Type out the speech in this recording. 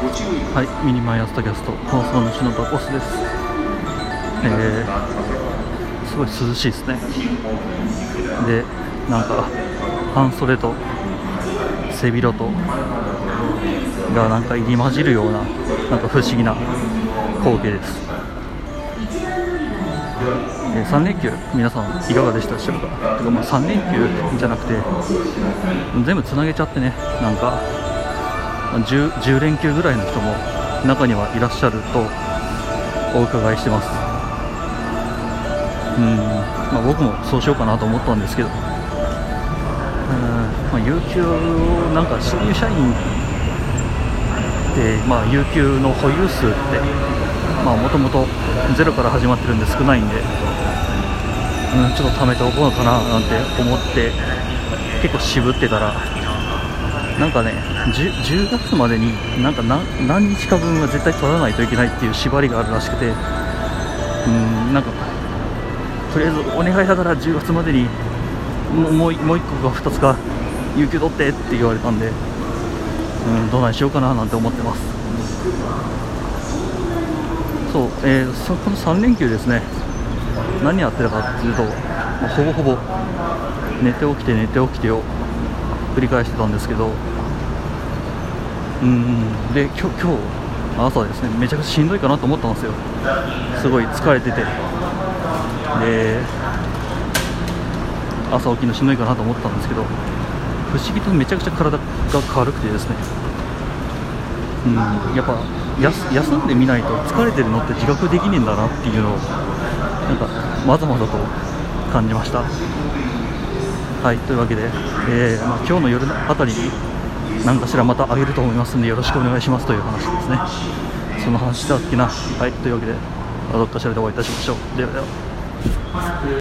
はい、ミニマイアサタキャスト放送主のダコスです。えー、すごい涼しいですね。で、なんか半袖と背広とがなんか入り混じるようななんか不思議な光景です。えー、3連休皆さんいかがでしたでしょうか？てかまあ3連休じゃなくて全部つなげちゃってねなんか。10, 10, 連休ぐらいの人も中にはいらっしゃるとお伺いしてます。うん、まあ、僕もそうしようかなと思ったんですけど。うん、まあ、有給をなんか新入社員って、まあ、有給の保有数ってもともとゼロから始まってるんで少ないんで、うん、ちょっと貯めておこうかななんて思って結構渋ってたらなんかね 10, 10, 月までになんか何何日か分は絶対取らないといけないっていう縛りがあるらしくてうんなんかとりあえずお願いだから10月までにもうもう1個か2つか有給取ってって言われたんでうんどうなんしようかななんて思ってます。そう、えー、そこの3連休ですね。何やってたかっていうとほぼほぼ寝て起きて寝て起きてを繰り返してたんですけどうんで今日今日朝ですねめちゃくちゃしんどいかなと思ったんですよ。すごい疲れてて。で朝起きるのしんどいかなと思ったんですけど不思議とめちゃくちゃ体が軽くてですね。うん。やっぱ休んでみないと疲れてるのって自覚できねえんだなっていうのをなんかまざまざと感じました。はいというわけで、えーまあ、今日の夜あたりに何かしらまたあげると思いますのでよろしくお願いしますという話ですね。その話したっけな。はいというわけでどっかしらでお会いいたしましょう。ではでは。